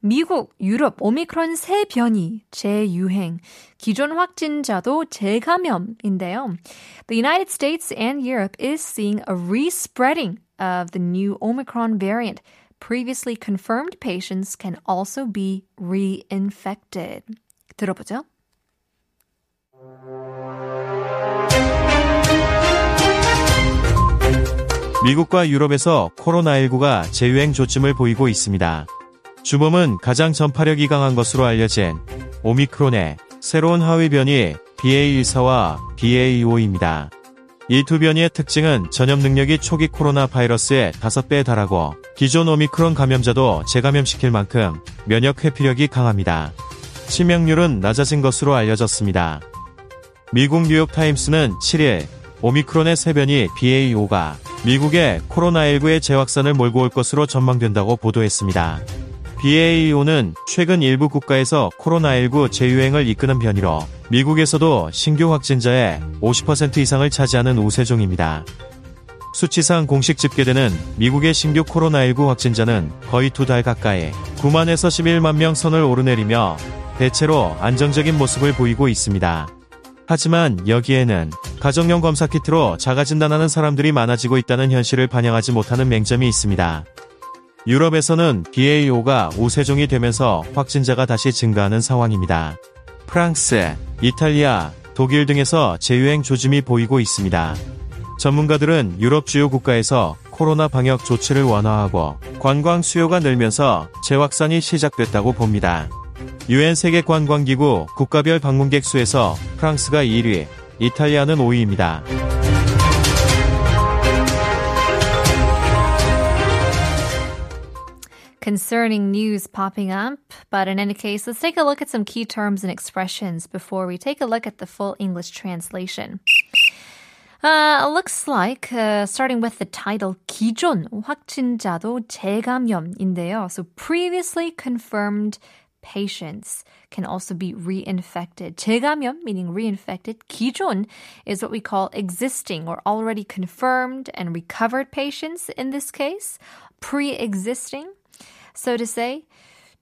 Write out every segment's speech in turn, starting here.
미국, 유럽 오미크론 새 변이 재유행, 기존 확진자도 재감염인데요. The United States and Europe is seeing a respreading of the new Omicron variant. Previously confirmed patients can also be reinfected. 들어보죠. 미국과 유럽에서 코로나19가 재유행 조짐을 보이고 있습니다. 주범은 가장 전파력이 강한 것으로 알려진 오미크론의 새로운 하위 변이 BA14와 BA25입니다. 이 두 변이의 특징은 전염 능력이 초기 코로나 바이러스의 5배에 달하고 기존 오미크론 감염자도 재감염시킬 만큼 면역 회피력이 강합니다. 치명률은 낮아진 것으로 알려졌습니다. 미국 뉴욕타임스는 7일 오미크론의 새 변이 BA5가 미국의 코로나19의 재확산을 몰고 올 것으로 전망된다고 보도했습니다. BA5는 최근 일부 국가에서 코로나19 재유행을 이끄는 변이로 미국에서도 신규 확진자의 50% 이상을 차지하는 우세종입니다. 수치상 공식 집계되는 미국의 신규 코로나19 확진자는 거의 두 달 가까이 9만에서 11만 명 선을 오르내리며 대체로 안정적인 모습을 보이고 있습니다. 하지만 여기에는 가정용 검사 키트로 자가 진단하는 사람들이 많아지고 있다는 현실을 반영하지 못하는 맹점이 있습니다. 유럽에서는 BA5가 우세종이 되면서 확진자가 다시 증가하는 상황입니다. 프랑스, 이탈리아, 독일 등에서 재유행 조짐이 보이고 있습니다. 전문가들은 유럽 주요 국가에서 코로나 방역 조치를 완화하고 관광 수요가 늘면서 재확산이 시작됐다고 봅니다. 유엔 세계 관광기구 국가별 방문객 수에서 프랑스가 1위, 이탈리아는 5위입니다. concerning news popping up. But in any case, let's take a look at some key terms and expressions before we take a look at the full English translation. Uh, looks like uh, starting with the title 기존 확진자도 재감염인데요. So previously confirmed patients can also be reinfected. 재감염 meaning reinfected. 기존 is what we call existing or already confirmed and recovered patients in this case. Pre-existing so to say,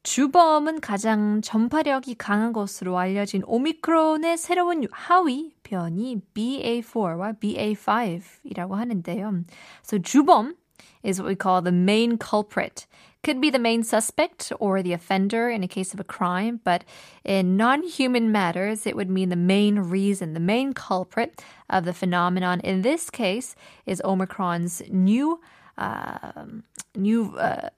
주범은 가장 전파력이 강한 것으로 알려진 오미크론의 새로운 하위 변이 BA4와 BA5이라고 하는데요. So 주범 is what we call the main culprit. Could be the main suspect or the offender in a case of a crime, but in non-human matters, it would mean the main reason, the main culprit of the phenomenon. In this case, is Omicron's new, uh, new. Uh,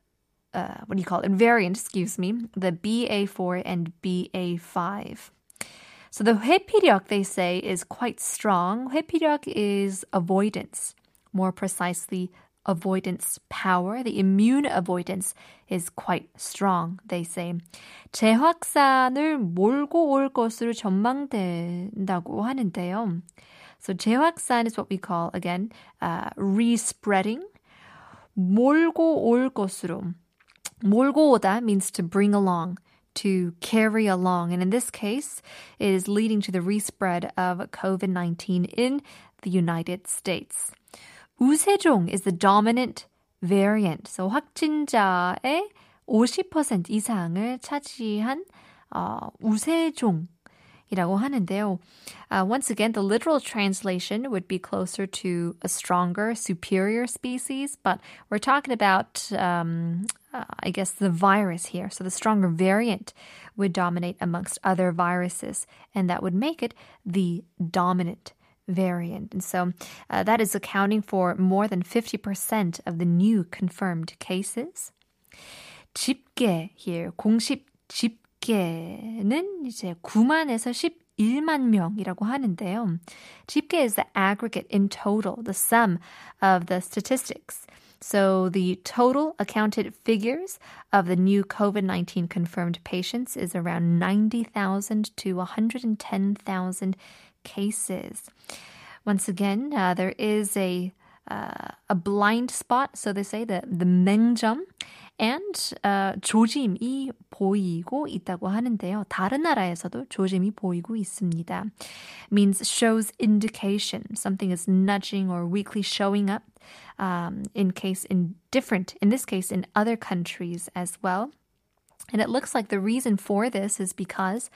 uh, what do you call it? Variant, excuse me, the BA4 and BA5. So the 회피력, they say, is quite strong. 회피력 is avoidance. More precisely, avoidance power. The immune avoidance is quite strong, they say. 재확산을 몰고 올 것으로 전망된다고 하는데요. So 재확산 is what we call, again, uh, respreading. 몰고 올 것으로. 몰고 오다 means to bring along, to carry along. And in this case, it is leading to the respread of COVID 19 in the United States. 우세종 is the dominant variant. So 확진자의 50% 이상을 차지한 어, 우세종 이라고 하는데요. Uh, once again, the literal translation would be closer to a stronger, superior species, but we're talking about, um, uh, I guess, the virus here. So the stronger variant would dominate amongst other viruses, and that would make it the dominant variant. And so uh, that is accounting for more than 50% of the new confirmed cases. 집계 here, 공식 집 집계는 이제 9만에서 11만 명이라고 하는데요. 집계 is the aggregate in total, the sum of the statistics. So the total accounted figures of the new COVID-19 confirmed patients is around 90,000 to 110,000 cases. Once again, uh, there is a uh, a blind spot, so they say the the 맹점 and uh, 조짐이 보이고 있다고 하는데요. 다른 나라에서도 조짐이 보이고 있습니다. means shows indication. Something is nudging or weakly showing up. Um, in case in different, in this case, in other countries as well. And it looks like the reason for this is because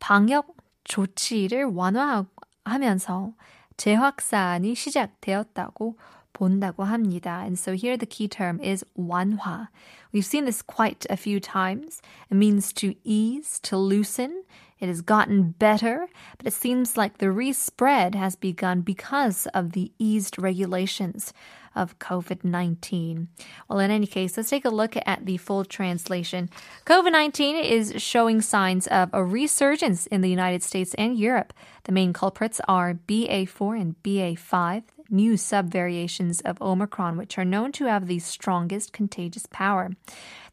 방역 조치를 완화하면서 재확산이 시작되었다고 본다고 합니다. And so here the key term is 완화. We've seen this quite a few times. It means to ease, to loosen. It has gotten better, but it seems like the respread has begun because of the eased regulations of COVID 19. Well, in any case, let's take a look at the full translation. COVID 19 is showing signs of a resurgence in the United States and Europe. The main culprits are BA4 and BA5 new subvariations of Omicron, which are known to have the strongest contagious power.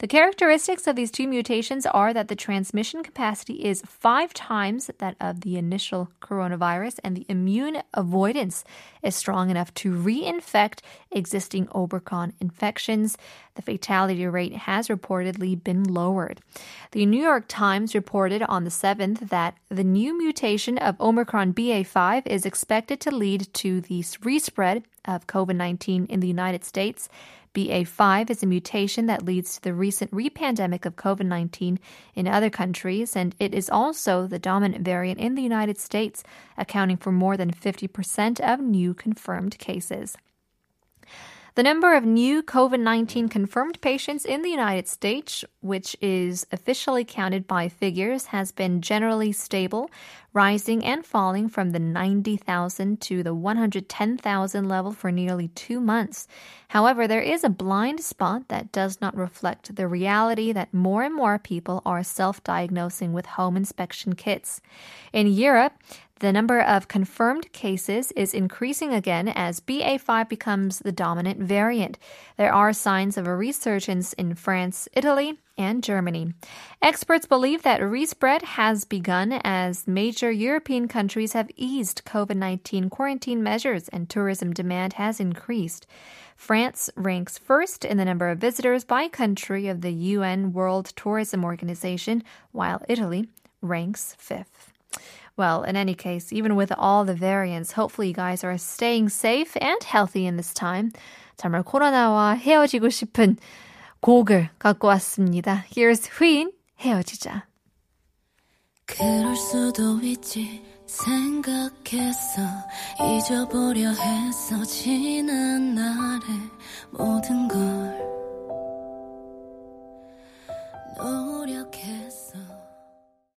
The characteristics of these two mutations are that the transmission capacity is five times that of the initial coronavirus, and the immune avoidance is strong enough to reinfect existing Omicron infections. The fatality rate has reportedly been lowered. The New York Times reported on the 7th that the new mutation of Omicron BA5 is expected to lead to the respread of COVID 19 in the United States. BA5 is a mutation that leads to the recent repandemic of COVID 19 in other countries, and it is also the dominant variant in the United States, accounting for more than 50% of new confirmed cases. The number of new COVID 19 confirmed patients in the United States, which is officially counted by figures, has been generally stable, rising and falling from the 90,000 to the 110,000 level for nearly two months. However, there is a blind spot that does not reflect the reality that more and more people are self diagnosing with home inspection kits. In Europe, the number of confirmed cases is increasing again as BA5 becomes the dominant variant. There are signs of a resurgence in France, Italy, and Germany. Experts believe that respread has begun as major European countries have eased COVID 19 quarantine measures and tourism demand has increased. France ranks first in the number of visitors by country of the UN World Tourism Organization, while Italy ranks fifth. Well, in any case, even with all the variants, hopefully you guys are staying safe and healthy in this time. 정말 코로나와 헤어지고 싶은 곡을 갖고 왔습니다. Here's 휘인 헤어지자. 그럴 수도 있지 생각했어 잊어보려 했어 지난 날의 모든 걸